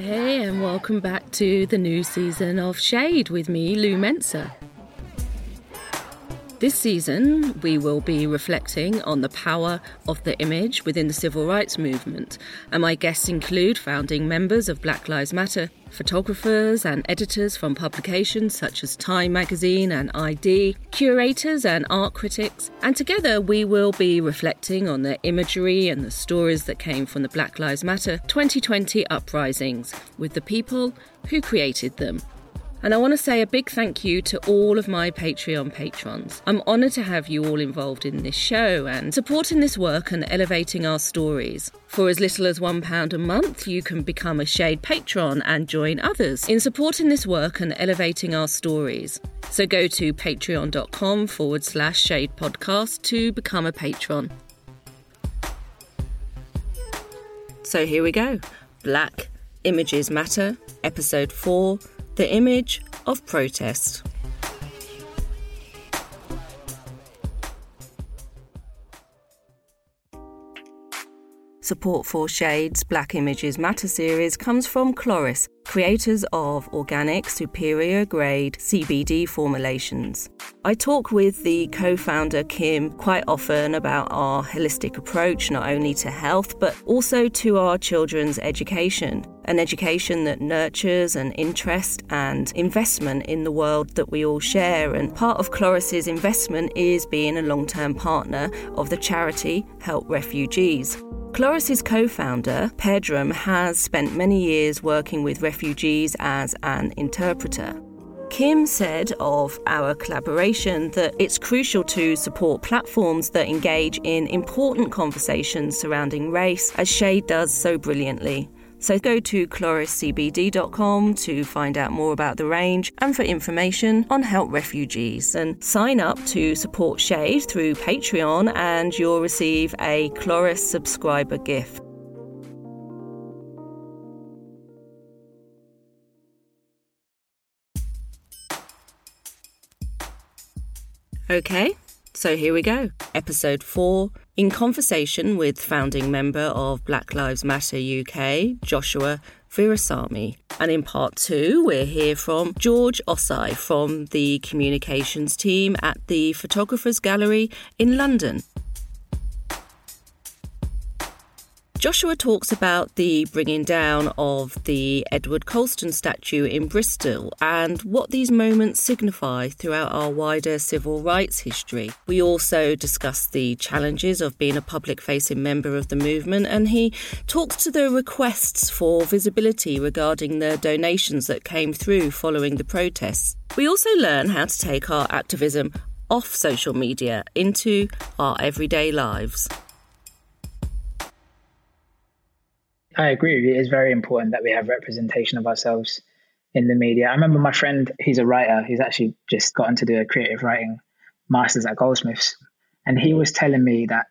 Hey, and welcome back to the new season of Shade with me, Lou Mensah. This season, we will be reflecting on the power of the image within the civil rights movement, and my guests include founding members of Black Lives Matter, photographers and editors from publications such as Time magazine and ID, curators and art critics, and together we will be reflecting on the imagery and the stories that came from the Black Lives Matter 2020 uprisings with the people who created them. And I want to say a big thank you to all of my Patreon patrons. I'm honoured to have you all involved in this show and supporting this work and elevating our stories. For as little as £1 a month, you can become a Shade patron and join others in supporting this work and elevating our stories. So go to patreon.com forward slash shade podcast to become a patron. So here we go Black Images Matter, Episode 4 the image of protest. Support for Shade's Black Images Matter series comes from Kloris, creators of organic superior grade CBD formulations. I talk with the co founder Kim quite often about our holistic approach not only to health but also to our children's education. An education that nurtures an interest and investment in the world that we all share. And part of Kloris's investment is being a long term partner of the charity Help Refugees. Kloris's co founder, Pedram, has spent many years working with refugees as an interpreter. Kim said of our collaboration that it's crucial to support platforms that engage in important conversations surrounding race, as Shade does so brilliantly. So go to kloriscbd.com to find out more about the range and for information on Help Refugees. And sign up to support Shade through Patreon and you'll receive a Kloris subscriber gift. Okay, so here we go. Episode 4 In conversation with founding member of Black Lives Matter UK, Joshua Virasami. And in part 2, we're here from George Osei from the communications team at the Photographers Gallery in London. Joshua talks about the bringing down of the Edward Colston statue in Bristol and what these moments signify throughout our wider civil rights history. We also discuss the challenges of being a public facing member of the movement, and he talks to the requests for visibility regarding the donations that came through following the protests. We also learn how to take our activism off social media into our everyday lives. I agree you. It's very important that we have representation of ourselves in the media. I remember my friend, he's a writer, he's actually just gotten to do a creative writing master's at Goldsmiths. And he was telling me that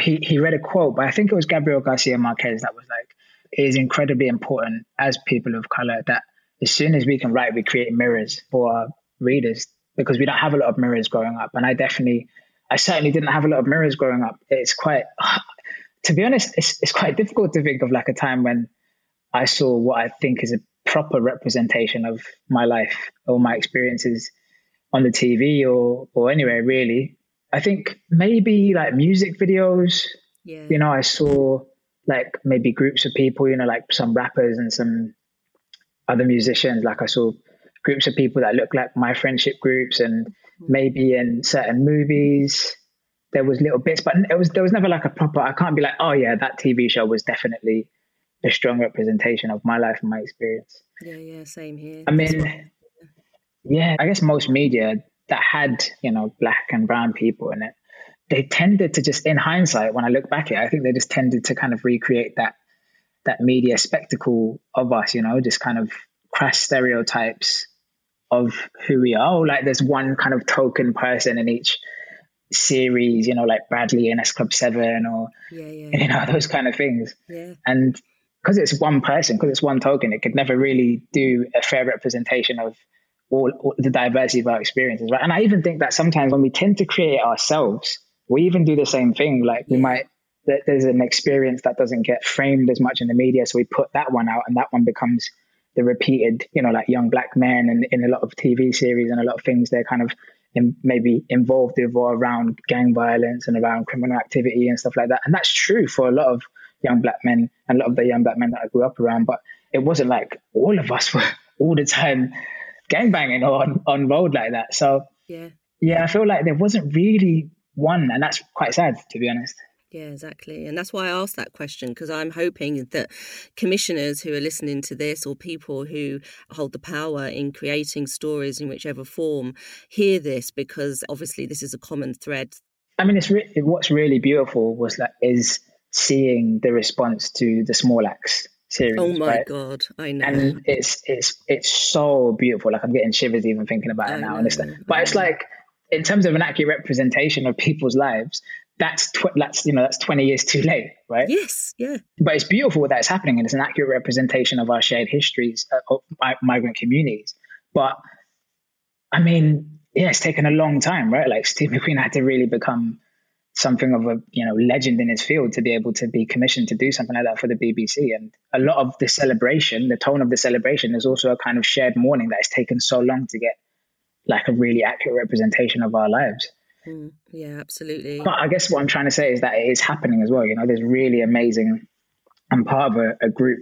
he, he read a quote, but I think it was Gabriel Garcia Marquez that was like, it is incredibly important as people of color that as soon as we can write, we create mirrors for our readers because we don't have a lot of mirrors growing up. And I definitely, I certainly didn't have a lot of mirrors growing up. It's quite, to be honest, it's, it's quite difficult to think of like a time when I saw what I think is a proper representation of my life or my experiences on the TV or or anywhere really. I think maybe like music videos. Yeah. You know, I saw like maybe groups of people, you know, like some rappers and some other musicians. Like I saw groups of people that look like my friendship groups and hmm. maybe in certain movies there was little bits, but it was there was never like a proper. I can't be like, oh yeah, that TV show was definitely a strong representation of my life and my experience. Yeah, yeah, same here. I mean, yeah, I guess most media that had you know black and brown people in it, they tended to just, in hindsight, when I look back at it, I think they just tended to kind of recreate that that media spectacle of us, you know, just kind of crass stereotypes of who we are. Like there's one kind of token person in each series, you know, like Bradley and S Club Seven or yeah, yeah. you know those kind of things. Yeah. And because it's one person, because it's one token, it could never really do a fair representation of all, all, the diversity of our experiences, right? And I even think that sometimes when we tend to create ourselves, we even do the same thing. Like we might there's an experience that doesn't get framed as much in the media. So we put that one out, and that one becomes the repeated, you know, like young black men and in a lot of TV series and a lot of things they're kind of in, maybe involved with or around gang violence and around criminal activity and stuff like that. And that's true for a lot of young black men and a lot of the young black men that I grew up around. But it wasn't like all of us were all the time gang banging or on, on road like that. So yeah, yeah, I feel like there wasn't really one, and that's quite sad to be honest. Yeah, exactly. And that's why I asked that question because I'm hoping that commissioners who are listening to this or people who hold the power in creating stories in whichever form hear this because obviously this is a common thread. I mean, it's re- what's really beautiful was that is seeing the response to the Small Axe oh series. Oh my right? god, I know. And it's it's it's so beautiful. Like I'm getting shivers even thinking about it I now. Know, and it's like, but it's like in terms of an accurate representation of people's lives, that's tw- that's you know that's 20 years too late right? Yes yeah. But it's beautiful that it's happening and it's an accurate representation of our shared histories uh, of migrant communities. But i mean yeah it's taken a long time right? Like steve mcqueen had to really become something of a you know legend in his field to be able to be commissioned to do something like that for the bbc and a lot of the celebration the tone of the celebration is also a kind of shared mourning that has taken so long to get like a really accurate representation of our lives Mm, yeah, absolutely. But I guess what I'm trying to say is that it is happening as well. You know, there's really amazing. I'm part of a, a group.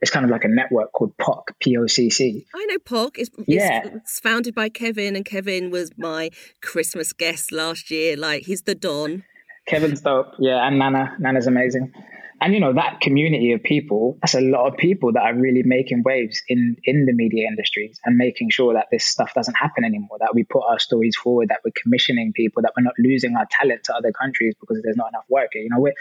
It's kind of like a network called POC, P-O-C-C. I know POC. It's, yeah. it's founded by Kevin, and Kevin was my Christmas guest last year. Like, he's the Don. Kevin's dope. Yeah, and Nana. Nana's amazing and you know that community of people that's a lot of people that are really making waves in in the media industries and making sure that this stuff doesn't happen anymore that we put our stories forward that we're commissioning people that we're not losing our talent to other countries because there's not enough work you know we're,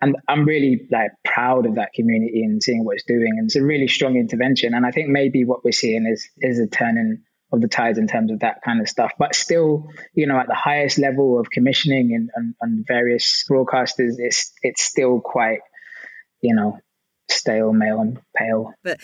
and i'm really like proud of that community and seeing what it's doing and it's a really strong intervention and i think maybe what we're seeing is is a turning of the tides in terms of that kind of stuff. But still, you know, at the highest level of commissioning and, and, and various broadcasters, it's it's still quite you know, stale, male, and pale. But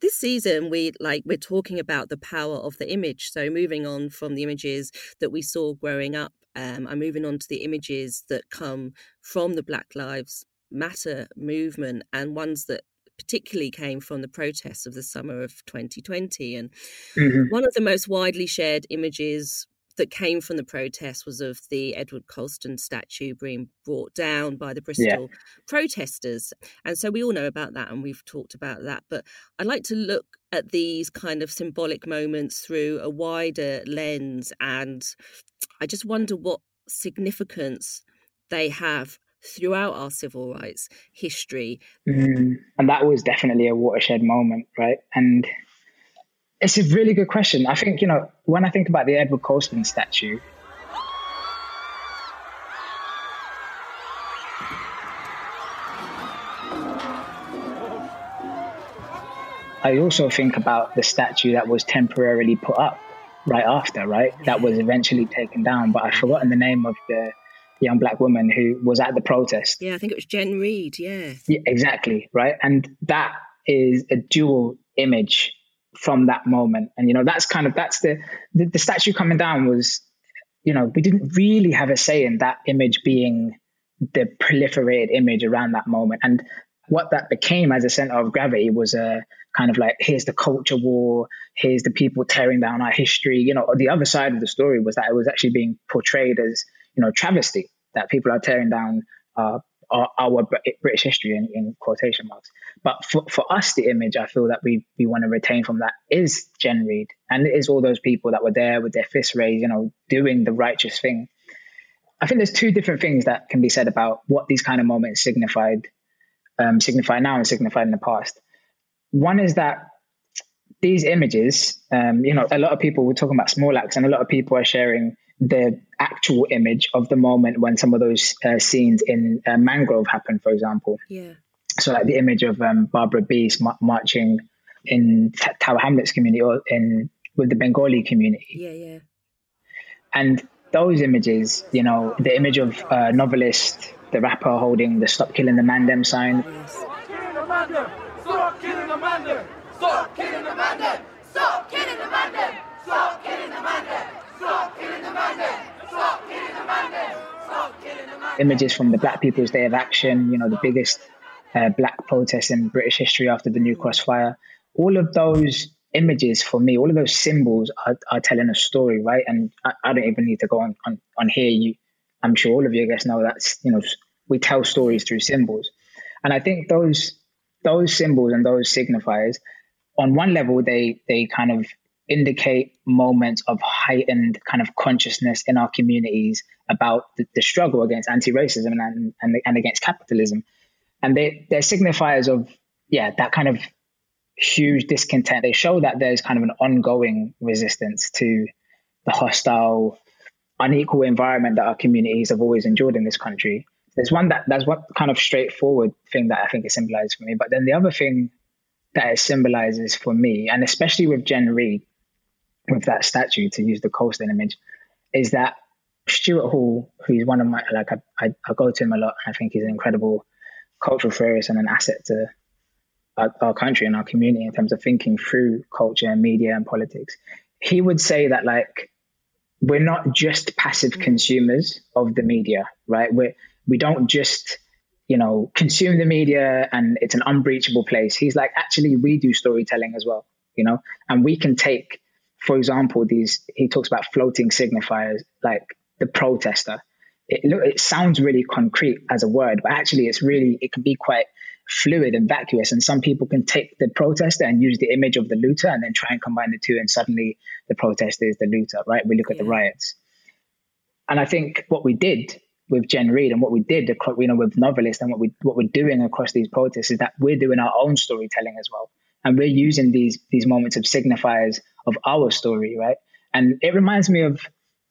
this season, we like we're talking about the power of the image. So moving on from the images that we saw growing up, um, I'm moving on to the images that come from the Black Lives Matter movement and ones that particularly came from the protests of the summer of 2020. And mm-hmm. one of the most widely shared images that came from the protest was of the Edward Colston statue being brought down by the Bristol yeah. protesters. And so we all know about that and we've talked about that. But I'd like to look at these kind of symbolic moments through a wider lens. And I just wonder what significance they have throughout our civil rights history. Mm, and that was definitely a watershed moment, right? And it's a really good question. I think, you know, when I think about the Edward Colston statue, I also think about the statue that was temporarily put up right after, right? That was eventually taken down, but I've forgotten the name of the young black woman who was at the protest. Yeah, I think it was Jen Reid, yeah. Yeah, exactly, right? And that is a dual image from that moment. And you know, that's kind of that's the, the the, statue coming down was, you know, we didn't really have a say in that image being the proliferated image around that moment. And what that became as a center of gravity was a kind of like here's the culture war, here's the people tearing down our history. You know, the other side of the story was that it was actually being portrayed as you know travesty that people are tearing down uh, our, our, British history in, in, quotation marks. But for, for us, the image I feel that we we want to retain from that is Jen Reid, and it is all those people that were there with their fists raised, you know, doing the righteous thing. I think there's two different things that can be said about what these kind of moments signified, um, signify now and signified in the past. One is that these images, um, you know, a lot of people were talking about small acts, and a lot of people are sharing the actual image of the moment when some of those uh, scenes in uh, Mangrove happened, for example. Yeah. So, like the image of um, Barbara Beese ma- marching in T- Tower Hamlets community or in with the Bengali community. Yeah, yeah. And those images, you know, the image of a novelist, the rapper holding the "Stop Killing the Mandem" sign. Yes. Stop killing the Mandem! Stop killing the Mandem! Stop killing the Mandem! Stop killing the Mandem! Stop killing the Mandem! Stop killing the Mandem! Stop killing the Mandem! Stop Images from the Black People's Day of Action, you know, the biggest uh, black protest in British history after the New Cross fire. All of those images for me, all of those symbols are, are telling a story, right? And I, I, don't even need to go on, on, on here. You, I'm sure all of you guys know that's, you know, we tell stories through symbols. And I think those those symbols and those signifiers, on one level, they they kind of indicate moments of heightened kind of consciousness in our communities about the, the struggle against anti-racism and, and, and against capitalism. And they, they're signifiers of, yeah, that kind of huge discontent. They show that there's kind of an ongoing resistance to the hostile, unequal environment that our communities have always endured in this country. There's one that that's what kind of straightforward thing that I think it symbolizes for me. But then the other thing that it symbolizes for me, and especially with Jen Reid, with that statue to use the Colston image, is that Stuart Hall, who's one of my like I, I, I go to him a lot. And I think he's an incredible cultural theorist and an asset to our, our country and our community in terms of thinking through culture and media and politics. He would say that like we're not just passive consumers of the media, right? We're we don't just you know consume the media and it's an unbreachable place he's like actually we do storytelling as well you know and we can take for example these he talks about floating signifiers like the protester. It it sounds really concrete as a word but actually it's really it can be quite fluid and vacuous. And some people can take the protester and use the image of the looter and then try and combine the two and suddenly the protester is the looter right? We look at the riots. And i think what we did with Jen Reid and what we did, you know, with novelists and what we what we're doing across these protests is that we're doing our own storytelling as well, and we're using these these moments of signifiers of our story, right? And it reminds me of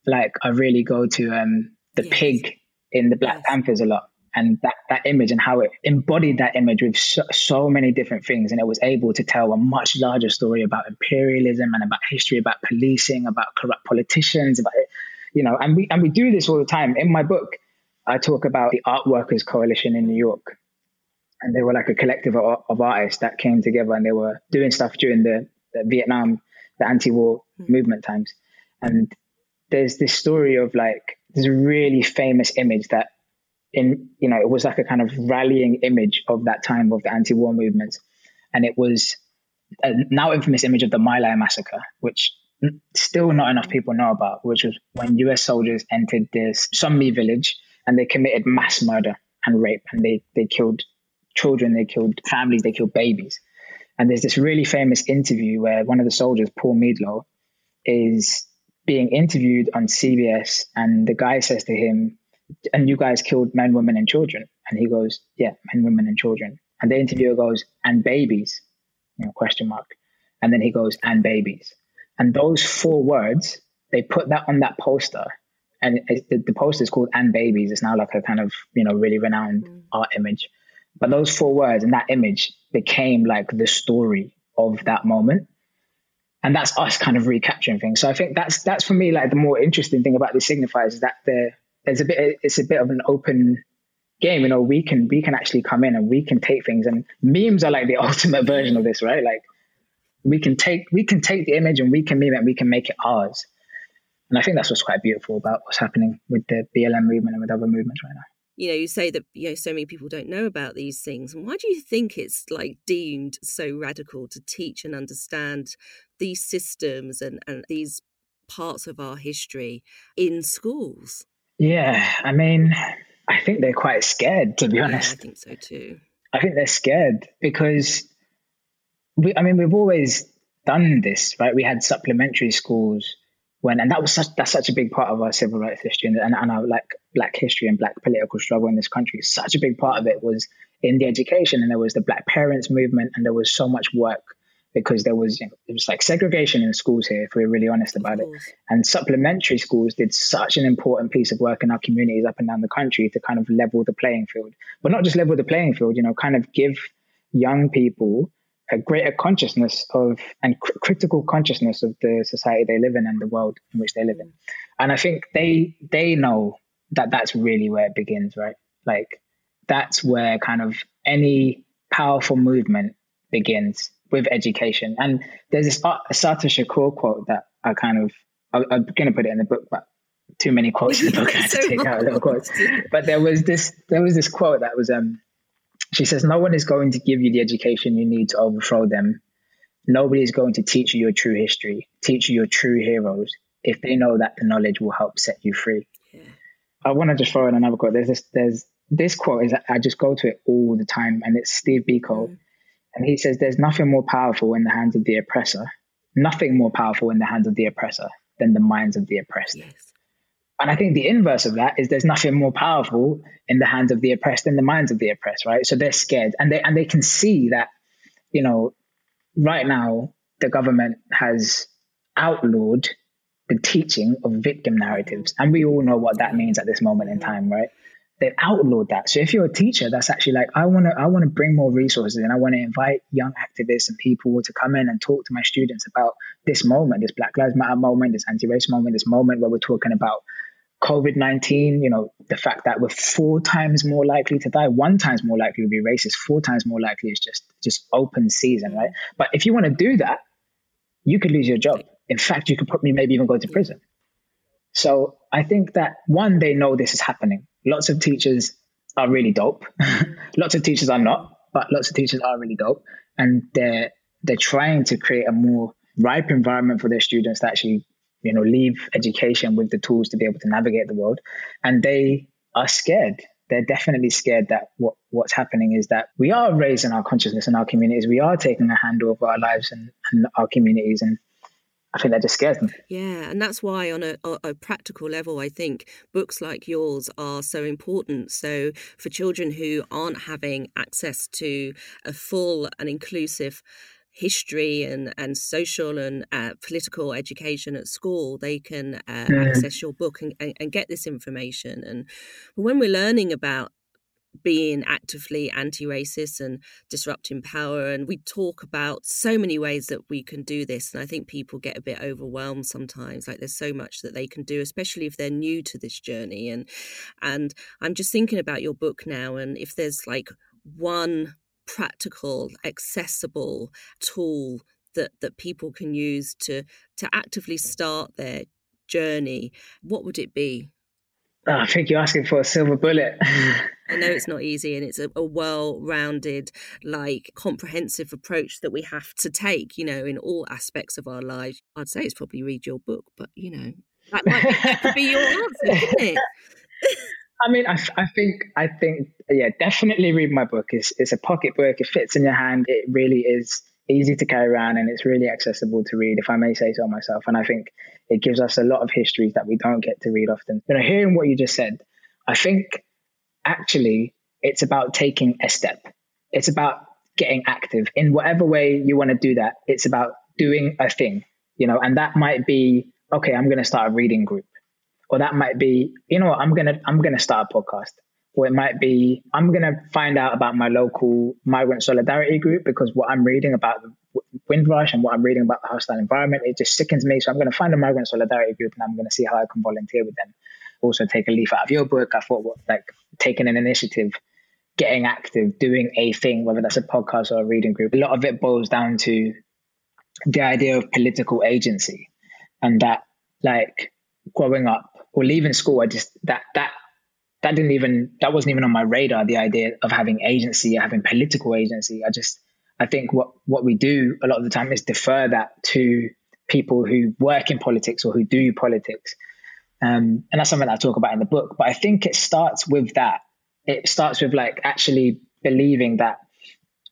like I really go to um, the yes. pig in the Black yes. Panthers a lot, and that that image and how it embodied that image with so, so many different things, and it was able to tell a much larger story about imperialism and about history, about policing, about corrupt politicians, about it, you know, and we and we do this all the time. In my book, I talk about the Art Workers Coalition in New York. And they were like a collective of, of artists that came together and they were doing stuff during the, the Vietnam, the anti war mm. movement times. And there's this story of like, this really famous image that in, you know, it was like a kind of rallying image of that time of the anti war movement, And it was a now infamous image of the My Lai massacre, which still not enough people know about, which was when US soldiers entered this Son My village and they committed mass murder and rape and they, they killed children, they killed families, they killed babies. And there's this really famous interview where one of the soldiers, Paul Meadlo, is being interviewed on CBS and the guy says to him, and you guys killed men, women, and children. And he goes, yeah, men, women, and children. And the interviewer goes, and babies, you know, question mark. And then he goes, and babies. And those four words, they put that on that poster and the, the poster is called "And Babies." It's now like a kind of you know really renowned mm. art image. But those four words and that image became like the story of that moment, and that's us kind of recapturing things. So I think that's that's for me like the more interesting thing about the signifiers is that there there's a bit it's a bit of an open game. You know, we can we can actually come in and we can take things, and memes are like the ultimate version of this, right? Like we can take we can take the image and we can meme it, and we can make it ours. And I think that's what's quite beautiful about what's happening with the BLM movement and with other movements right now. You know, you say that you know so many people don't know about these things. And why do you think it's like deemed so radical to teach and understand these systems and, and these parts of our history in schools? Yeah, I mean, I think they're quite scared, to be honest. Yeah, I think so too. I think they're scared because we, I mean, we've always done this, right? We had supplementary schools when and that was such that's such a big part of our civil rights history and, and, and our like black history and black political struggle in this country. Such a big part of it was in the education and there was the black parents movement and there was so much work because there was you know, it was like segregation in schools here if we're really honest about it. and supplementary schools did such an important piece of work in our communities up and down the country to kind of level the playing field. But not just level the playing field you know kind of give young people a greater consciousness of and cr- critical consciousness of the society they live in and the world in which they live in. And I think they they know that that's really where it begins, right? Like that's where kind of any powerful movement begins with education. And there's this Assata Shakur quote that I kind of I, I'm going to put it in the book, but too many quotes in the book. I had to take out little quotes. But there was this there was this quote that was um she says, No one is going to give you the education you need to overthrow them. Nobody is going to teach you your true history, teach you your true heroes, if they know that the knowledge will help set you free. Yeah. I want to just throw in another quote. There's this there's this quote is I just go to it all the time, and it's Steve Biko. Mm. And he says, There's nothing more powerful in the hands of the oppressor, nothing more powerful in the hands of the oppressor than the minds of the oppressed. Yes. And I think the inverse of that is there's nothing more powerful in the hands of the oppressed than the minds of the oppressed, right? So they're scared and they and they can see that, you know, right now the government has outlawed the teaching of victim narratives. And we all know what that means at this moment in time, right? They've outlawed that. So if you're a teacher that's actually like, I wanna I wanna bring more resources and I wanna invite young activists and people to come in and talk to my students about this moment, this Black Lives Matter moment, this anti-race moment, this moment where we're talking about COVID 19, you know, the fact that we're four times more likely to die, one times more likely to be racist, four times more likely is just just open season, right? But if you want to do that, you could lose your job. In fact, you could put me maybe even go to prison. So I think that one, they know this is happening. Lots of teachers are really dope. lots of teachers are not, but lots of teachers are really dope. And they're they're trying to create a more ripe environment for their students to actually you know, leave education with the tools to be able to navigate the world. And they are scared. They're definitely scared that what, what's happening is that we are raising our consciousness in our communities. We are taking a hand over our lives and, and our communities. And I think that just scares them. Yeah, and that's why, on a, a, practical level, I think books like yours are so important. So, for children who aren't having access to a full and inclusive history and, and social and uh, political education at school, they can uh, mm. access your book and, and, and, get this information. And when we're learning about being actively anti-racist and disrupting power and we talk about so many ways that we can do this and i think people get a bit overwhelmed sometimes like there's so much that they can do especially if they're new to this journey and and i'm just thinking about your book now and if there's like one practical, accessible tool that, that people can use to, to actively start their journey, what would it be? Ah, oh, I think you're asking for a silver bullet. I know it's not easy and it's a, a well rounded, like comprehensive approach that we have to take, you know, in all aspects of our lives. I'd say it's probably read your book, but you know, that might be your answer, isn't it? I mean, I, I think, I think, yeah, definitely read my book. It's, it's a pocket book. It fits in your hand. It really is easy to carry around and it's really accessible to read, if I may say so myself. And I think it gives us a lot of histories that we don't get to read often. You know, hearing what you just said, I think actually it's about taking a step. It's about getting active in whatever way you want to do that. It's about doing a thing, you know, and that might be, okay, I'm going to start a reading group or that might be, you know what, I'm gonna I'm gonna start a podcast. Or it might be, I'm gonna find out about my local migrant solidarity group because what I'm reading about Windrush and what I'm reading about the hostile environment, it just sickens me. So I'm gonna find a migrant solidarity group and I'm gonna see how I can volunteer with them. Also take a leaf out of your book. I thought what, like taking an initiative, getting active, doing a thing, whether that's a podcast or a reading group. A lot of it boils down to the idea of political agency and that like growing up or leaving school, I just that that that didn't even that wasn't even on my radar. The idea of having agency, having political agency. I just I think what what we do a lot of the time is defer that to people who work in politics or who do politics, um, and that's something that I talk about in the book. But I think it starts with that. It starts with like actually believing that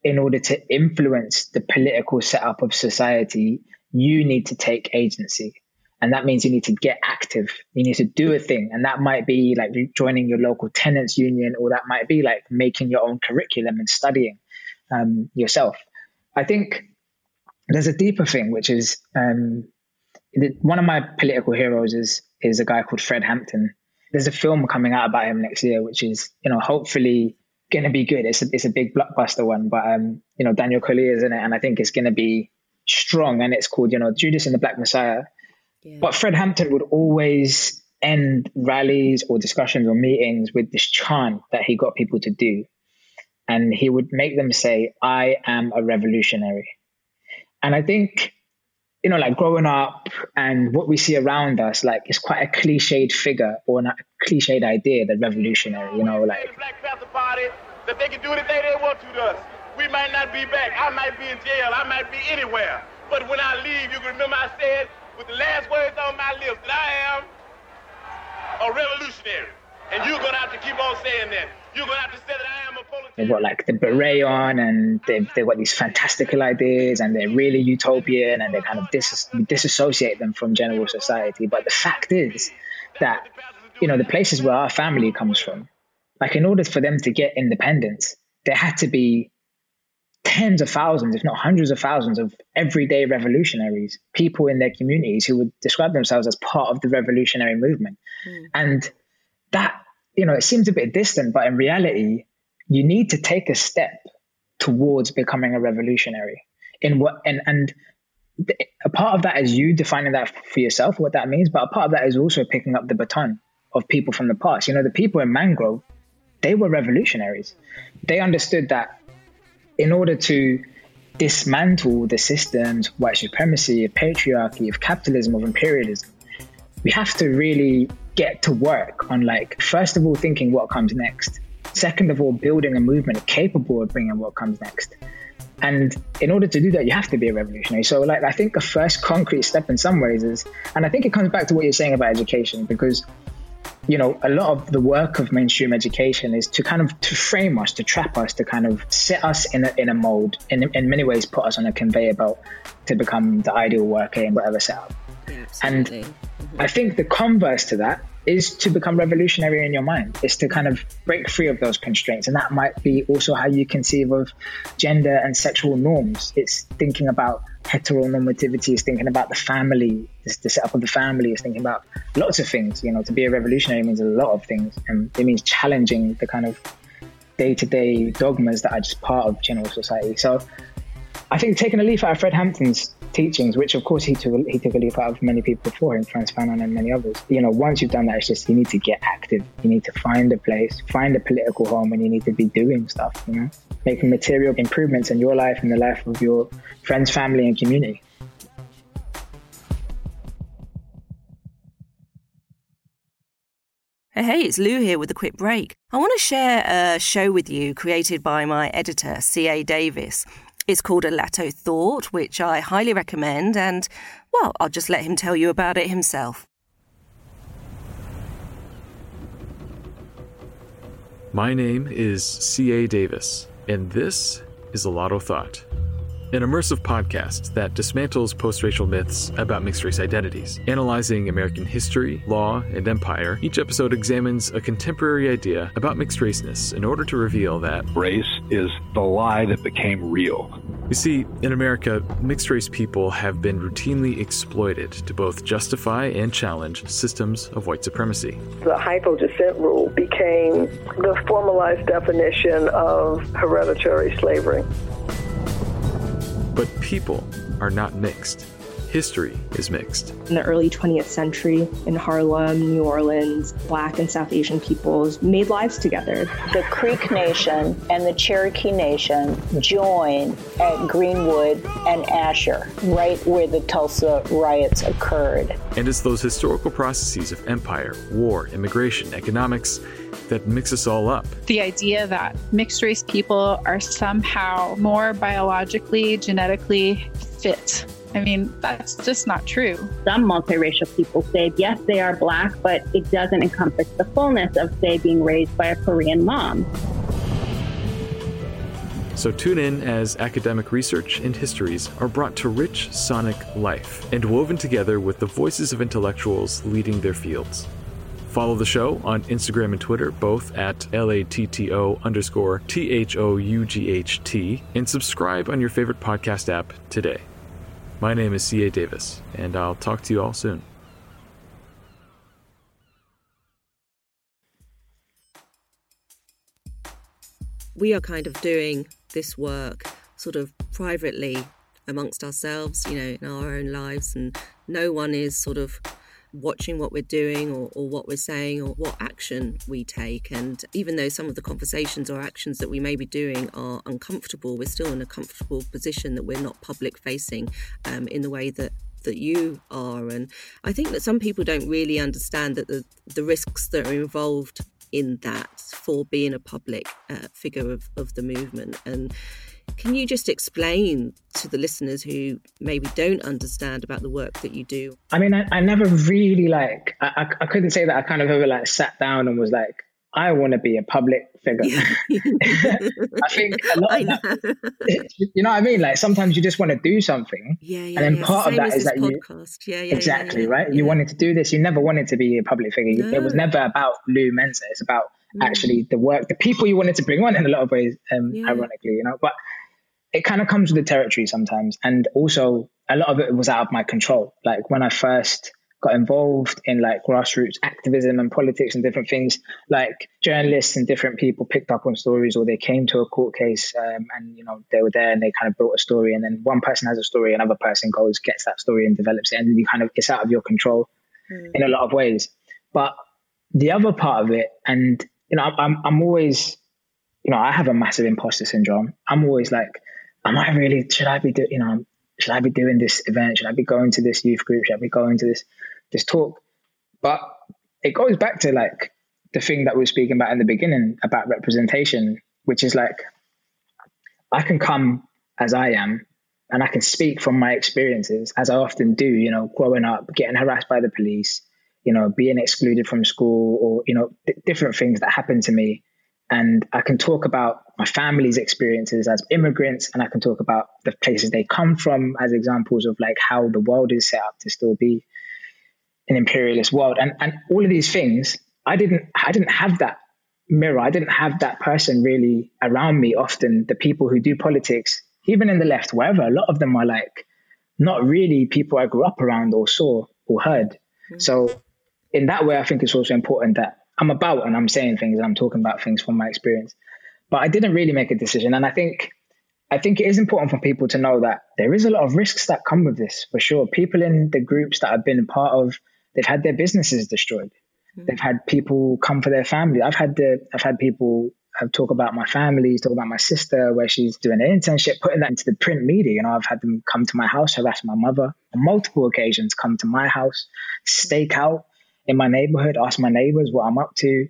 in order to influence the political setup of society, you need to take agency. And that means you need to get active. You need to do a thing. And that might be like joining your local tenants union, or that might be like making your own curriculum and studying um, yourself. I think there's a deeper thing, which is um, one of my political heroes is is a guy called Fred Hampton. There's a film coming out about him next year, which is you know hopefully going to be good. It's a, it's a big blockbuster one, but um, you know Daniel Kaluuya is in it, and I think it's going to be strong. And it's called you know Judas and the Black Messiah. But Fred Hampton would always end rallies or discussions or meetings with this chant that he got people to do. And he would make them say, I am a revolutionary. And I think you know, like growing up and what we see around us, like it's quite a cliched figure or a cliched idea, the revolutionary, you know, like. Black Panther Party, that they can do anything they want to to us. We might not be back. I might be in jail. I might be anywhere. But when I leave, you can remember I said with the last words on my lips that I am a revolutionary. And you're going to have to keep on saying that. You're going to have to say that I am a politician. They've got like the beret on and they've, they've got these fantastical ideas and they're really utopian and they kind of dis- disassociate them from general society. But the fact is that, you know, the places where our family comes from, like in order for them to get independence, there had to be tens of thousands, if not hundreds of thousands, of everyday revolutionaries, people in their communities who would describe themselves as part of the revolutionary movement. Mm. And that, you know, it seems a bit distant, but in reality, you need to take a step towards becoming a revolutionary. In what and and a part of that is you defining that for yourself, what that means, but a part of that is also picking up the baton of people from the past. You know, the people in Mangrove, they were revolutionaries. They understood that in order to dismantle the systems, of white supremacy, of patriarchy, of capitalism, of imperialism, we have to really get to work on like first of all thinking what comes next. Second of all, building a movement capable of bringing what comes next. And in order to do that, you have to be a revolutionary. So, like, I think the first concrete step in some ways is, and I think it comes back to what you're saying about education, because you know, a lot of the work of mainstream education is to kind of to frame us, to trap us, to kind of set us in a, in a mold, in, in many ways put us on a conveyor belt to become the ideal worker in whatever setup. Yeah, and mm-hmm. I think the converse to that is to become revolutionary in your mind. Is to kind of break free of those constraints. And that might be also how you conceive of gender and sexual norms. It's thinking about heteronormativity, is thinking about the family, the setup of the family, is thinking about lots of things. You know, to be a revolutionary means a lot of things. And it means challenging the kind of day to day dogmas that are just part of general society. So I think taking a leaf out of Fred Hampton's teachings, which of course he took he took a leaf out of many people before him, Frantz Fanon and many others. You know, once you've done that, it's just you need to get active. You need to find a place, find a political home, and you need to be doing stuff. You know, making material improvements in your life and the life of your friends, family, and community. Hey, it's Lou here with a quick break. I want to share a show with you created by my editor, C.A. Davis. It's called A Latto Thought, which I highly recommend, and, well, I'll just let him tell you about it himself. My name is C.A. Davis, and this is A Latto Thought an immersive podcast that dismantles post racial myths about mixed race identities. Analyzing American history, law, and empire, each episode examines a contemporary idea about mixed raceness in order to reveal that race is the lie that became real. You see, in America, mixed race people have been routinely exploited to both justify and challenge systems of white supremacy. The hypodescent rule became the formalized definition of hereditary slavery. But people are not mixed. History is mixed. In the early 20th century, in Harlem, New Orleans, Black and South Asian peoples made lives together. The Creek Nation and the Cherokee Nation joined at Greenwood and Archer, right where the Tulsa riots occurred. And it's those historical processes of empire, war, immigration, economics that mix us all up. The idea that mixed race people are somehow more biologically, genetically fit. I mean, that's just not true. Some multiracial people say, yes, they are black, but it doesn't encompass the fullness of, say, being raised by a Korean mom. So tune in as academic research and histories are brought to rich sonic life and woven together with the voices of intellectuals leading their fields. Follow the show on Instagram and Twitter, both at LATTO underscore T H O U G H T, and subscribe on your favorite podcast app today. My name is C.A. Davis, and I'll talk to you all soon. We are kind of doing this work sort of privately amongst ourselves, you know, in our own lives, and no one is sort of watching what we're doing or, or, what we're saying or what action we take. And even though some of the conversations or actions that we may be doing are uncomfortable, we're still in a comfortable position that we're not public facing um, in the way that that you are. And I think that some people don't really understand that the, the risks that are involved in that for being a public uh, figure of, of the movement. And can you just explain to the listeners who maybe don't understand about the work that you do? I mean, I, I never really like, I, I, I couldn't say that I kind of ever like sat down and was like, I want to be a public figure. I think a lot of that, you know what I mean? Like sometimes you just want to do something. Yeah, yeah. And then yeah. part Same of that is that podcast. you. Yeah, yeah. Exactly, yeah, yeah, right? You wanted to do this. You never wanted to be a public figure. No. It was never about Lou Mensah. It's about Mm. actually the work, the people you wanted to bring on in a lot of ways, um, Yeah. ironically, you know. But it kind of comes with the territory sometimes. And also, a lot of it was out of my control. Like when I first got involved in like grassroots activism and politics and different things, like journalists and different people picked up on stories or they came to a court case um, and, you know, they were there and they kind of built a story. And then one person has a story, another person goes, gets that story and develops it. And then you kind of, it's out of your control in a lot of ways. But the other part of it, and, you know, I'm, I'm, always, you know, I have a massive imposter syndrome. I'm always like, am I really, should I be doing, you know, should I be doing this event? Should I be going to this youth group? Should I be going to this, this talk? But it goes back to like the thing that we were speaking about in the beginning about representation, which is like, I can come as I am and I can speak from my experiences as I often do, you know, growing up, getting harassed by the police, you know, being excluded from school or, you know, d- different things that happened to me. And I can talk about my family's experiences as immigrants, and I can talk about the places they come from as examples of like how the world is set up to still be an imperialist world. And and all of these things, I didn't I didn't have that mirror. I didn't have that person really around me. Often the people who do politics, even in the left, wherever, a lot of them are like not really people I grew up around or saw or heard. Mm. So in that way, I think it's also important that I'm about and I'm saying things and I'm talking about things from my experience. But I didn't really make a decision. And I think I think it is important for people to know that there is a lot of risks that come with this for sure. People in the groups that I've been a part of, they've had their businesses destroyed. Mm-hmm. They've had people come for their family. I've had the I've had people have talk about my family, talk about my sister where she's doing an internship, putting that into the print media. You know, I've had them come to my house, harass my mother on multiple occasions, come to my house, stake out in my neighborhood, ask my neighbors what I'm up to.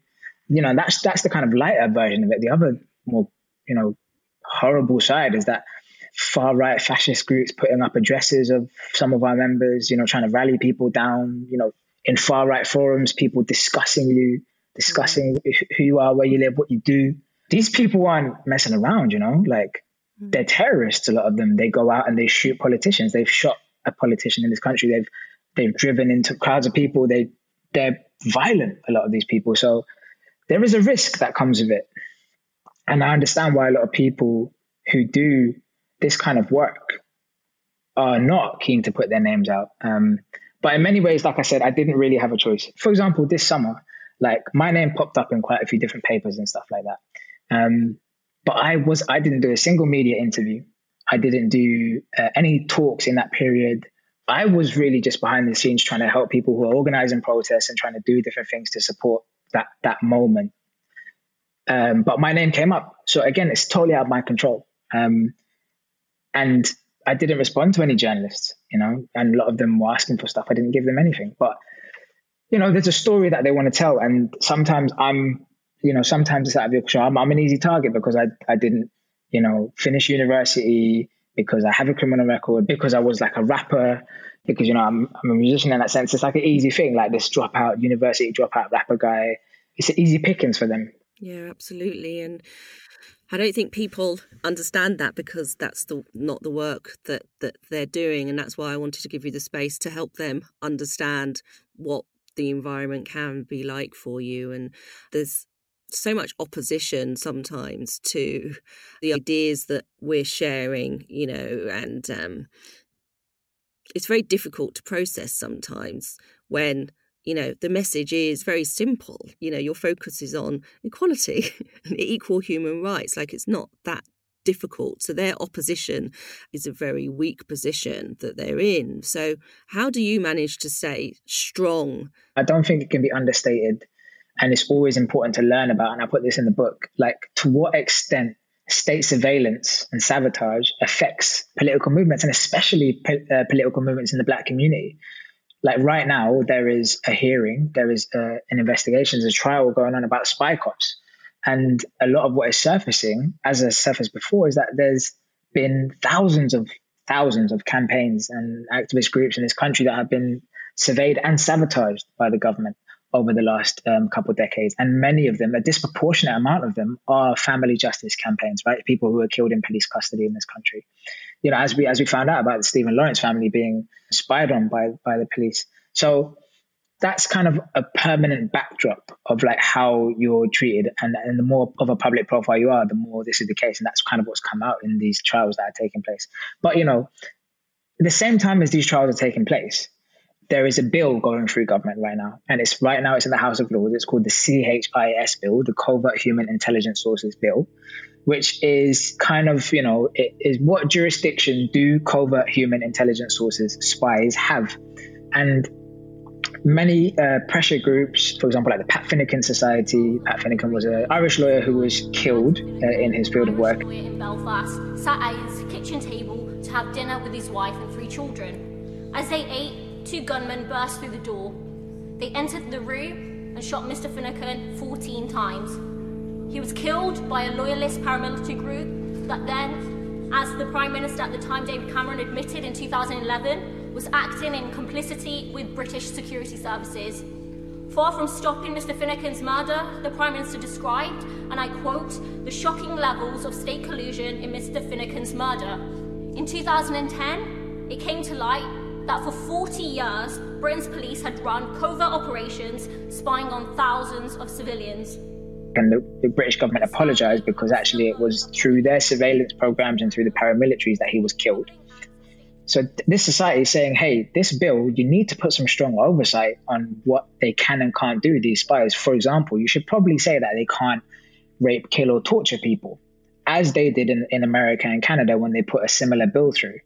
You know, that's that's the kind of lighter version of it. The other more, you know, horrible side is that far right fascist groups putting up addresses of some of our members, you know, trying to rally people down, you know, in far right forums, people discussing you, discussing mm-hmm. who you are, where you live, what you do. These people aren't messing around, you know, like mm-hmm. they're terrorists, a lot of them. They go out and they shoot politicians. They've shot a politician in this country. They've they've driven into crowds of people. They they're violent, a lot of these people. So there is a risk that comes with it. And I understand why a lot of people who do this kind of work are not keen to put their names out. Um, but in many ways, like I said, I didn't really have a choice. For example, this summer, like my name popped up in quite a few different papers and stuff like that. Um, but I was I didn't do a single media interview. I didn't do uh, any talks in that period. I was really just behind the scenes trying to help people who are organizing protests and trying to do different things to support that that moment. Um, but my name came up, so again, it's totally out of my control. Um, and I didn't respond to any journalists, you know, and a lot of them were asking for stuff. I didn't give them anything, but you know, there's a story that they want to tell, and sometimes I'm, you know, sometimes it's out of your control. I'm, I'm an easy target because I I didn't, you know, finish university because I have a criminal record, because I was like a rapper, because, you know, I'm, I'm a musician in that sense. It's like an easy thing, like this dropout, university dropout rapper guy. It's easy pickings for them. Yeah, absolutely. And I don't think people understand that because that's the not the work that, that they're doing. And that's why I wanted to give you the space to help them understand what the environment can be like for you. And there's so much opposition sometimes to the ideas that we're sharing, you know, and um, it's very difficult to process sometimes when you know the message is very simple. You know your focus is on equality and equal human rights. Like it's not that difficult. So their opposition is a very weak position that they're in. So how do you manage to stay strong? I don't think it can be understated and it's always important to learn about and i put this in the book like to what extent state surveillance and sabotage affects political movements and especially po- uh, political movements in the black community. Like right now, there is a hearing, there is uh, an investigation, there's a trial going on about spy cops. And a lot of what is surfacing, as has surfaced before, is that there's been thousands of thousands of campaigns and activist groups in this country that have been surveyed and sabotaged by the government over the last um, couple of decades. And many of them, a disproportionate amount of them, are family justice campaigns, right? People who are killed in police custody in this country. You know, as we as we found out about the Stephen Lawrence family being spied on by by the police. So that's kind of a permanent backdrop of like how you're treated and, and the more of a public profile you are the more this is the case and that's kind of what's come out in these trials that are taking place but you know at the same time as these trials are taking place there is a bill going through government right now, and it's right now it's in the House of Lords. It's called the CHIS bill, the Covert Human Intelligence Sources bill, which is kind of you know it is what jurisdiction do covert human intelligence sources spies have, and many uh, pressure groups, for example, like the Pat Finucane Society. Pat Finucane was an Irish lawyer who was killed uh, in his field of work. In Belfast, sat at his kitchen table to have dinner with his wife and three children. As they ate, two gunmen burst through the door. They entered the room and shot Mr. Finucane 14 times. He was killed by a loyalist paramilitary group that then, as the Prime Minister at the time, David Cameron, admitted in 2011, was acting in complicity with British security services. Far from stopping Mr. Finucane's murder, the Prime Minister described, and I quote, the shocking levels of state collusion in Mr. Finucane's murder. In 2010, it came to light that for 40 years, Britain's police had run covert operations spying on thousands of civilians. And the, the British government apologised because actually it was through their surveillance programs and through the paramilitaries that he was killed. So this society is saying, hey, this bill, you need to put some strong oversight on what they can and can't do, these spies. For example, you should probably say that they can't rape, kill, or torture people, as they did in, in America and Canada when they put a similar bill through.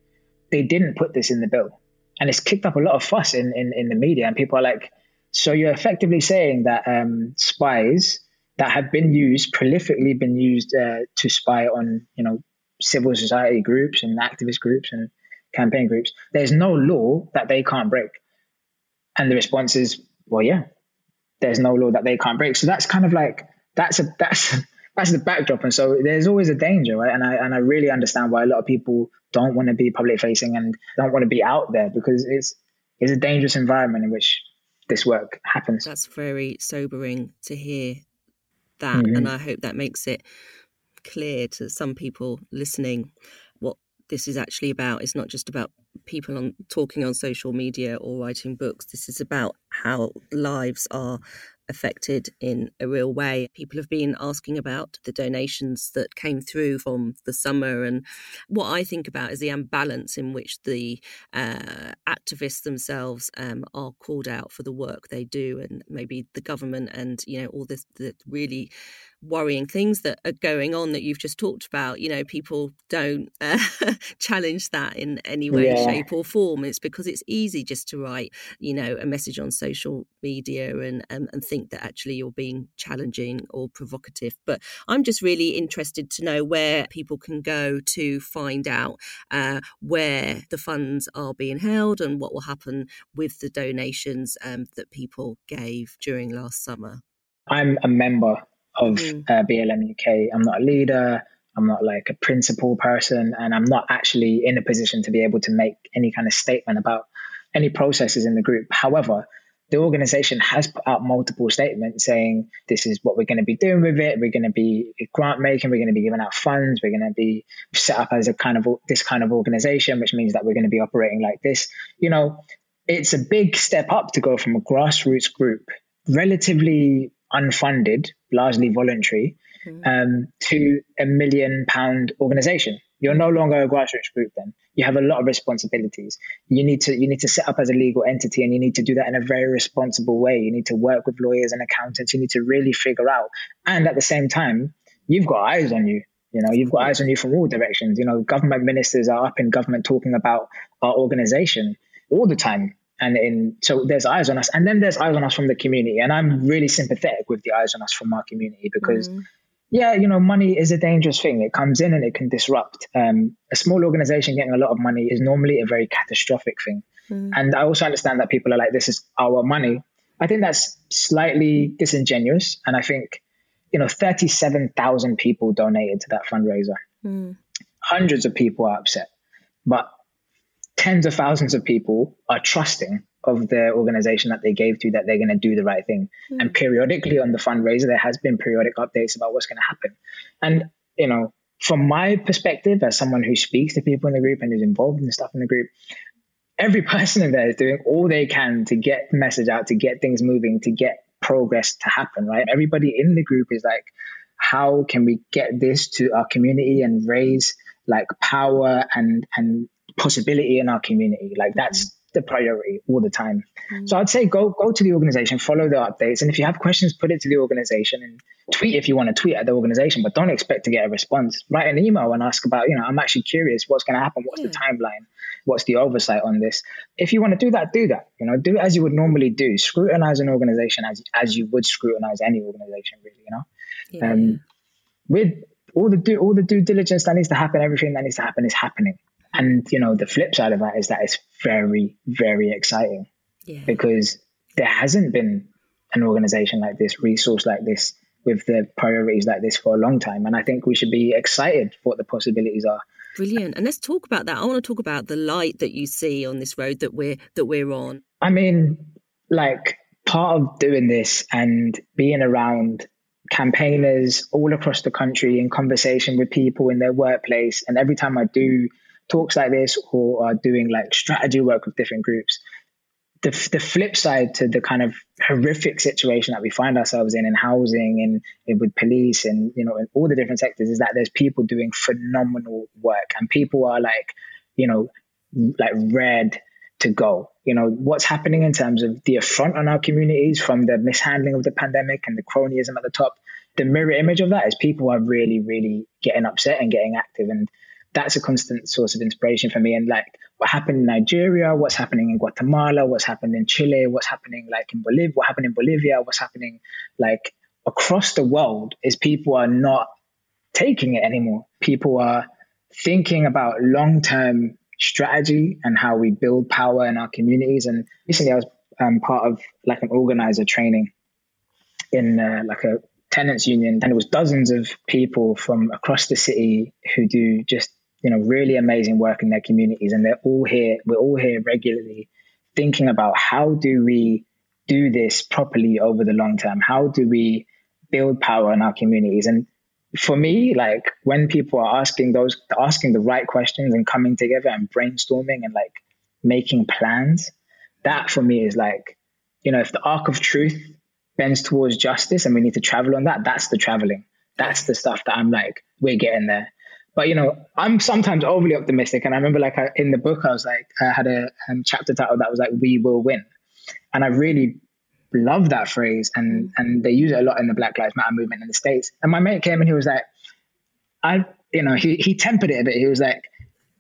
They didn't put this in the bill and it's kicked up a lot of fuss in, in, in the media. And people are like, so you're effectively saying that um, spies that have been used, prolifically been used uh, to spy on, you know, civil society groups and activist groups and campaign groups, there's no law that they can't break. And the response is, well, yeah, there's no law that they can't break. So that's kind of like that's a that's that's the backdrop. And so there's always a danger, right? And I and I really understand why a lot of people don't want to be public facing and don't want to be out there because it's it's a dangerous environment in which this work happens. That's very sobering to hear that, mm-hmm. and I hope that makes it clear to some people listening what this is actually about. It's not just about people on talking on social media or writing books. This is about how lives are affected in a real way. People have been asking about the donations that came through from the summer, and what I think about is the imbalance in which the uh, activists themselves um, are called out for the work they do, and maybe the government and you know all this the really worrying things that are going on that you've just talked about. You know, people don't uh, challenge that in any way, yeah. shape, or form. It's because it's easy just to write, you know, a message on social media and um, and think that actually you're being challenging or provocative. But I'm just really interested to know where people can go to find out uh, where the funds are being held and what will happen with the donations um, that people gave during last summer. I'm a member of mm. uh, BLM UK. I'm not a leader. I'm not like a principal person, and I'm not actually in a position to be able to make any kind of statement about any processes in the group. However, the organization has put out multiple statements saying this is what we're going to be doing with it. We're going to be grant making. We're going to be giving out funds. We're going to be set up as a kind of this kind of organization, which means that we're going to be operating like this. You know, it's a big step up to go from a grassroots group, relatively unfunded, largely voluntary, mm-hmm. um, to a million pound organization. You're no longer a grassroots group then. You have a lot of responsibilities. You need to you need to set up as a legal entity and you need to do that in a very responsible way. You need to work with lawyers and accountants. You need to really figure out. And at the same time, you've got eyes on you. You know, you've got eyes on you from all directions. You know, government ministers are up in government talking about our organization all the time and in so there's eyes on us and then there's eyes on us from the community and i'm really sympathetic with the eyes on us from our community because mm. Yeah, you know, money is a dangerous thing. It comes in and it can disrupt. Um, a small organization getting a lot of money is normally a very catastrophic thing. Mm. And I also understand that people are like, this is our money. I think that's slightly disingenuous. And I think, you know, 37,000 people donated to that fundraiser. Mm. Hundreds of people are upset, but tens of thousands of people are trusting of the organization that they gave to that they're going to do the right thing. Mm. And periodically on the fundraiser, there has been periodic updates about what's going to happen. And, you know, from my perspective, as someone who speaks to people in the group and is involved in the stuff in the group, every person in there is doing all they can to get the message out, to get things moving, to get progress to happen, right? Everybody in the group is like, how can we get this to our community and raise like power and and possibility in our community? Like that's the priority all the time. Mm-hmm. So I'd say go go to the organization, follow the updates, and if you have questions, put it to the organization and tweet if you want to tweet at the organization, but don't expect to get a response. Write an email and ask about, you know, I'm actually curious what's going to happen, what's yeah. the timeline, what's the oversight on this. If you want to do that, do that. You know, do it as you would normally do. Scrutinize an organization as as you would scrutinize any organization, really. You know, yeah. um, with all the due all the due diligence that needs to happen, everything that needs to happen is happening. And you know, the flip side of that is that it's very, very exciting yeah. because there hasn't been an organization like this, resource like this, with the priorities like this for a long time. And I think we should be excited for what the possibilities are. Brilliant. And let's talk about that. I want to talk about the light that you see on this road that we're that we're on. I mean, like part of doing this and being around campaigners all across the country in conversation with people in their workplace and every time I do talks like this or are doing like strategy work with different groups, the, the flip side to the kind of horrific situation that we find ourselves in in housing and, and, with police and you know in all the different sectors is that there's people doing phenomenal work and people are like you know like red to go you know what's happening in terms of the affront on our communities from the mishandling of the pandemic and the cronyism at the top the mirror image of that is people are really really getting upset and getting active and that's a constant source of inspiration for me. And like what happened in Nigeria, what's happening in Guatemala, what's happened in Chile, what's happening like in Bolivia, what happened in Bolivia, what's happening like across the world is people are not taking it anymore. People are thinking about long term strategy and how we build power in our communities. And recently I was um, part of like an organizer training in uh, like a tenants union and it was dozens of people from across the city who do just you know, really amazing work in their communities. And they're all here, we're all here regularly thinking about how do we do this properly over the long term? How do we build power in our communities? And for me, like when people are asking those, asking the right questions and coming together and brainstorming and like making plans, that for me is like, you know, if the arc of truth bends towards justice and we need to travel on that, that's the traveling. That's the stuff that I'm like, we're getting there. But you know, I'm sometimes overly optimistic, and I remember like I, in the book, I was like, I had a um, chapter title that was like "We will win," and I really love that phrase, and and they use it a lot in the Black Lives Matter movement in the states. And my mate came and he was like, I, you know, he he tempered it a bit. He was like,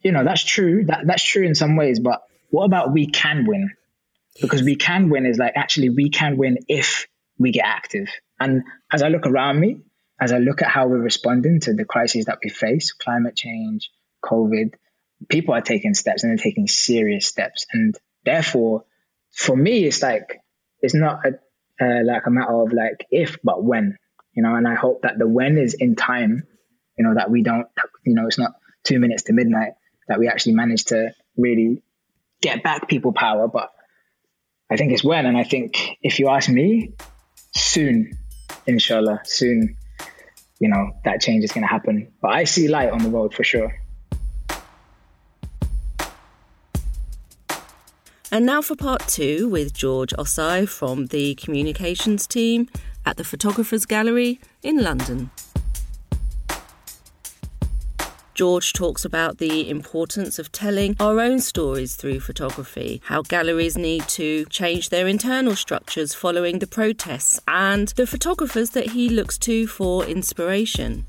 you know, that's true, that that's true in some ways, but what about we can win? Because we can win is like actually we can win if we get active. And as I look around me, as I look at how we're responding to the crises that we face, climate change, COVID, people are taking steps and they're taking serious steps. And therefore, for me, it's like, it's not a, uh, like a matter of like if, but when, you know, and I hope that the when is in time, you know, that we don't, you know, it's not two minutes to midnight, that we actually manage to really get back people power. But I think it's when. And I think if you ask me, soon, inshallah, soon you know, that change is going to happen. But I see light on the road for sure. And now for part two with George Osei from the communications team at the Photographers Gallery in London. George talks about the importance of telling our own stories through photography, how galleries need to change their internal structures following the protests, and the photographers that he looks to for inspiration.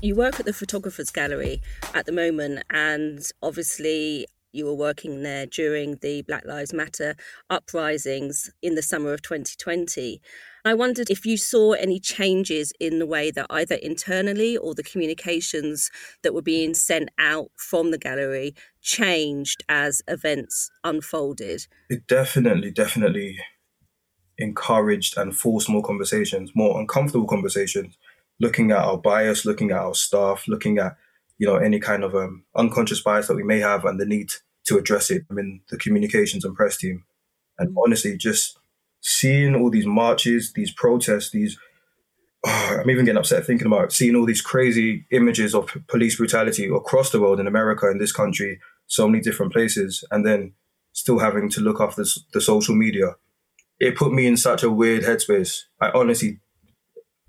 You work at the Photographers Gallery at the moment, and obviously, you were working there during the Black Lives Matter uprisings in the summer of 2020. I wondered if you saw any changes in the way that either internally or the communications that were being sent out from the gallery changed as events unfolded. It definitely, definitely encouraged and forced more conversations, more uncomfortable conversations, looking at our bias, looking at our staff, looking at you know any kind of um, unconscious bias that we may have and the need to address it. I mean, the communications and press team, and mm. honestly, just seeing all these marches, these protests, these oh, I'm even getting upset thinking about seeing all these crazy images of police brutality across the world in America, in this country, so many different places, and then still having to look after the, the social media. It put me in such a weird headspace. I honestly,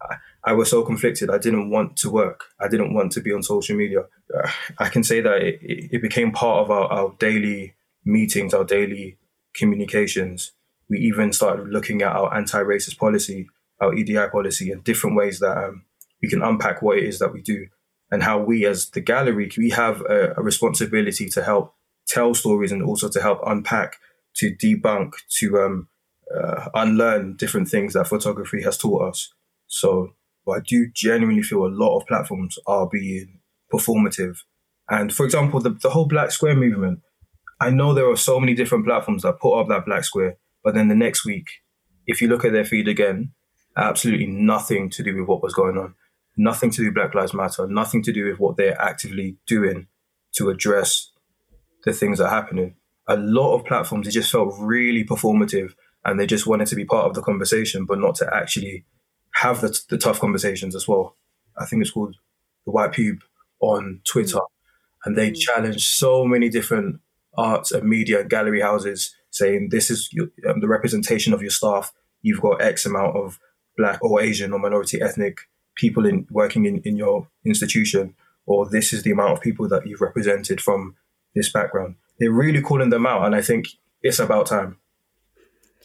I, I, was so conflicted. I didn't want to work. I didn't want to be on social media. I can say that it, it became part of our, our daily meetings, our daily communications we even started looking at our anti-racist policy, our EDI policy, and different ways that um, we can unpack what it is that we do and how we, as the gallery, we have a, a responsibility to help tell stories and also to help unpack, to debunk, to um, uh, unlearn different things that photography has taught us. So I do genuinely feel a lot of platforms are being performative. And for example, the, the whole Black Square movement, I know there are so many different platforms that put up that Black Square but then the next week, if you look at their feed again, absolutely nothing to do with what was going on, nothing to do with Black Lives Matter, nothing to do with what they're actively doing to address the things that are happening. A lot of platforms, it just felt really performative and they just wanted to be part of the conversation, but not to actually have the, the tough conversations as well. I think it's called the White Pube on Twitter. And they mm. challenged so many different arts and media and gallery houses saying this is your, um, the representation of your staff. You've got X amount of black or Asian or minority ethnic people in working in, in your institution, or this is the amount of people that you've represented from this background. They're really calling them out, and I think it's about time.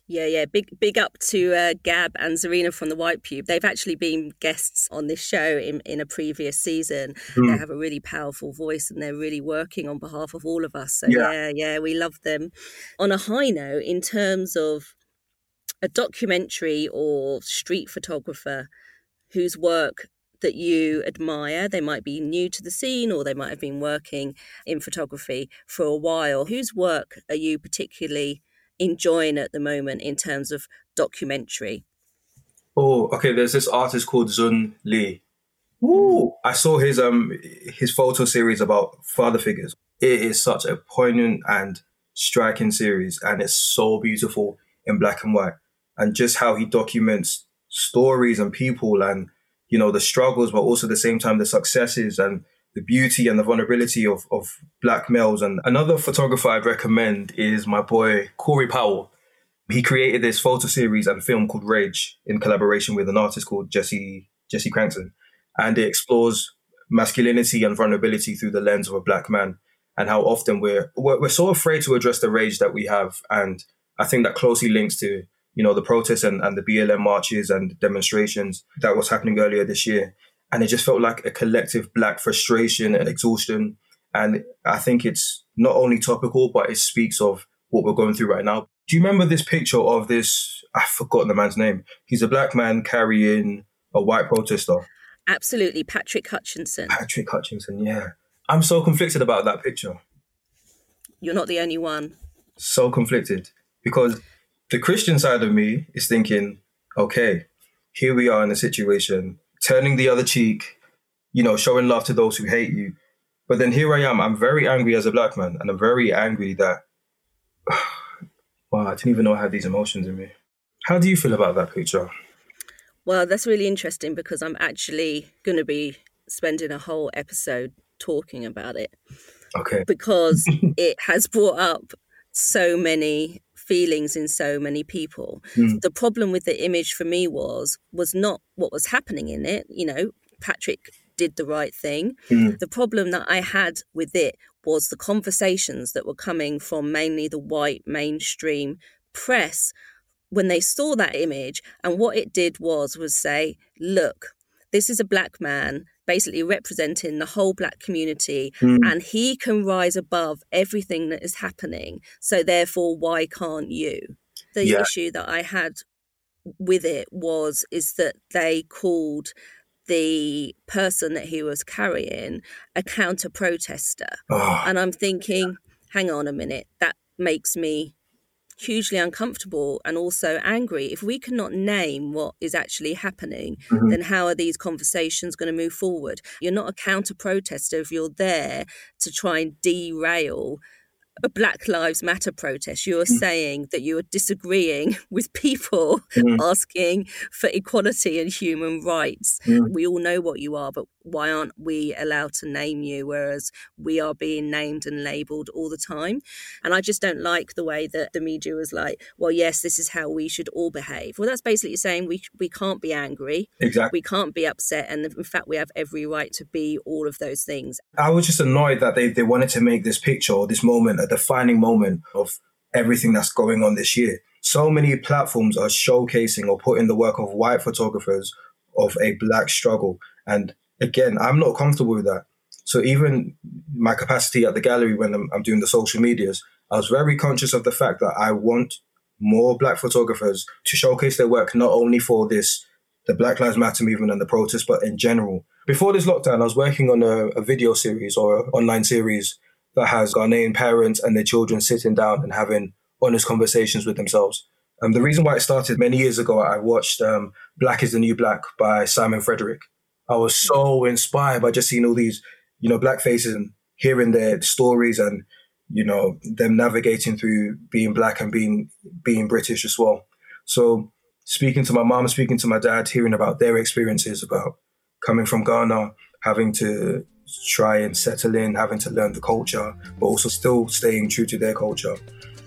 Yeah, yeah. Big big up to uh, Gab and Zarina from the White Pube. They've actually been guests on this show in, in a previous season. Mm. They have a really powerful voice and they're really working on behalf of all of us. So, yeah. yeah, yeah, we love them. On a high note, in terms of a documentary or street photographer whose work that you admire. They might be new to the scene or they might have been working in photography for a while. Whose work are you particularly enjoying at the moment in terms of documentary? Oh, okay. There's this artist called Zun Lee. Ooh, I saw his um his photo series about father figures. It is such a poignant and striking series, and it's so beautiful in black and white. And just how he documents stories and people, and you know the struggles, but also at the same time the successes and the beauty and the vulnerability of, of black males. And another photographer I'd recommend is my boy Corey Powell. He created this photo series and film called Rage in collaboration with an artist called Jesse Jesse Cranston, and it explores masculinity and vulnerability through the lens of a black man and how often we're, we're we're so afraid to address the rage that we have and i think that closely links to you know the protests and, and the blm marches and demonstrations that was happening earlier this year and it just felt like a collective black frustration and exhaustion. And I think it's not only topical, but it speaks of what we're going through right now. Do you remember this picture of this? I've forgotten the man's name. He's a black man carrying a white protester. Absolutely, Patrick Hutchinson. Patrick Hutchinson, yeah. I'm so conflicted about that picture. You're not the only one. So conflicted because the Christian side of me is thinking, okay, here we are in a situation turning the other cheek, you know, showing love to those who hate you. But then here I am. I'm very angry as a black man, and I'm very angry that, wow, I didn't even know I had these emotions in me. How do you feel about that picture? Well, that's really interesting because I'm actually going to be spending a whole episode talking about it. Okay. Because it has brought up so many feelings in so many people. Mm. The problem with the image for me was was not what was happening in it. You know, Patrick did the right thing. Mm. The problem that I had with it was the conversations that were coming from mainly the white mainstream press when they saw that image and what it did was was say, look, this is a black man basically representing the whole black community Mm. and he can rise above everything that is happening so therefore why can't you the Yeah. issue that i had with it was is that they called the person that he was carrying a counter protester Oh. and i'm thinking hang on a minute that makes me hugely uncomfortable and also angry if we cannot name what is actually happening Mhm. then how are these conversations going to move forward you're not a counter protester if you're there to try and derail a Black Lives Matter protest. You're saying that you are disagreeing with people Mm. asking for equality and human rights. Mm. We all know what you are, but why aren't we allowed to name you? Whereas we are being named and labeled all the time. And I just don't like the way that the media was like, well, yes, this is how we should all behave. Well, that's basically saying we, we can't be angry. Exactly. We can't be upset. And in fact, we have every right to be all of those things. I was just annoyed that they, they wanted to make this picture or this moment defining moment of everything that's going on this year. So many platforms are showcasing or putting the work of white photographers of a black struggle. And again, I'm not comfortable with that. So even my capacity at the gallery when I'm, I'm doing the social medias, I was very conscious of the fact that I want more black photographers to showcase their work not only for this the Black Lives Matter movement and the protests, but in general. Before this lockdown, I was working on a, a video series or an online series that has Ghanaian parents and their children sitting down and having honest conversations with themselves. Um, the reason why it started many years ago, I watched um, Black is the New Black by Simon Frederick. I was so inspired by just seeing all these, you know, black faces and hearing their stories and, you know, them navigating through being black and being being British as well. So speaking to my mom, speaking to my dad, hearing about their experiences about coming from Ghana, having to try and settle in, having to learn the culture, but also still staying true to their culture.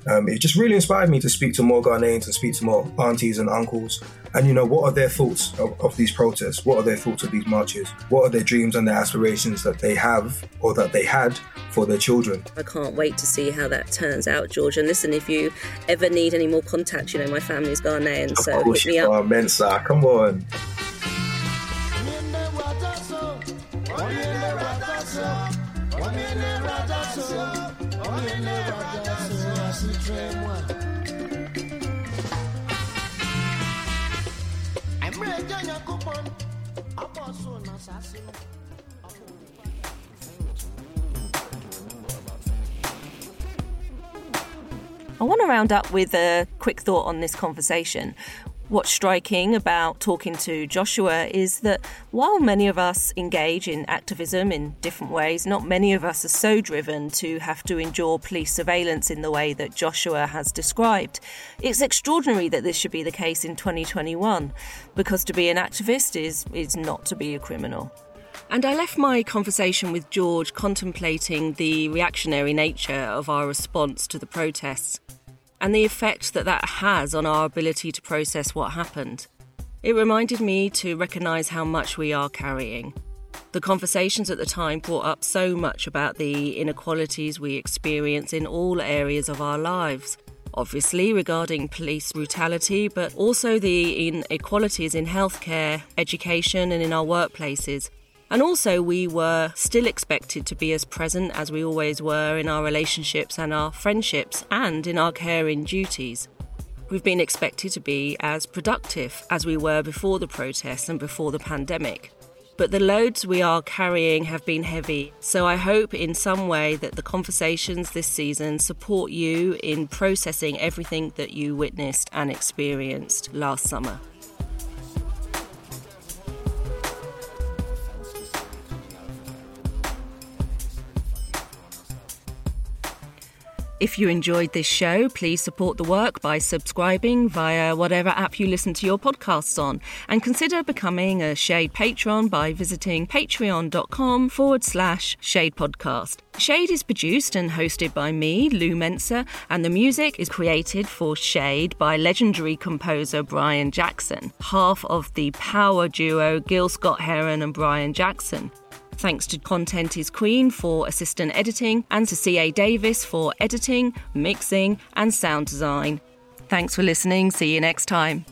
Um, it just really inspired me to speak to more Ghanaians and speak to more aunties and uncles. And, you know, what are their thoughts of, of these protests? What are their thoughts of these marches? What are their dreams and their aspirations that they have or that they had for their children? I can't wait to see how that turns out, George. And listen, if you ever need any more contact, you know, my family's Ghanaian, Of so course hit me you up. are, Mensah. Come on. I want to round up with a quick thought on this conversation. What's striking about talking to Joshua is that while many of us engage in activism in different ways, not many of us are so driven to have to endure police surveillance in the way that Joshua has described. It's extraordinary that this should be the case in 2021, because to be an activist is, is not to be a criminal. And I left my conversation with George contemplating the reactionary nature of our response to the protests and the effect that that has on our ability to process what happened. It reminded me to recognise how much we are carrying. The conversations at the time brought up so much about the inequalities we experience in all areas of our lives. Obviously, regarding police brutality, but also the inequalities in healthcare, education, and in our workplaces. And also, we were still expected to be as present as we always were in our relationships and our friendships and in our caring duties. We've been expected to be as productive as we were before the protests and before the pandemic. But the loads we are carrying have been heavy, so I hope in some way that the conversations this season support you in processing everything that you witnessed and experienced last summer. If you enjoyed this show, please support the work by subscribing via whatever app you listen to your podcasts on. And consider becoming a Shade patron by visiting patreon.com forward slash Shade Podcast. Shade is produced and hosted by me, Lou Mensah, and the music is created for Shade by legendary composer Brian Jackson, half of the power duo Gil Scott Heron and Brian Jackson. Thanks to Content is Queen for assistant editing and to CA Davis for editing, mixing, and sound design. Thanks for listening. See you next time.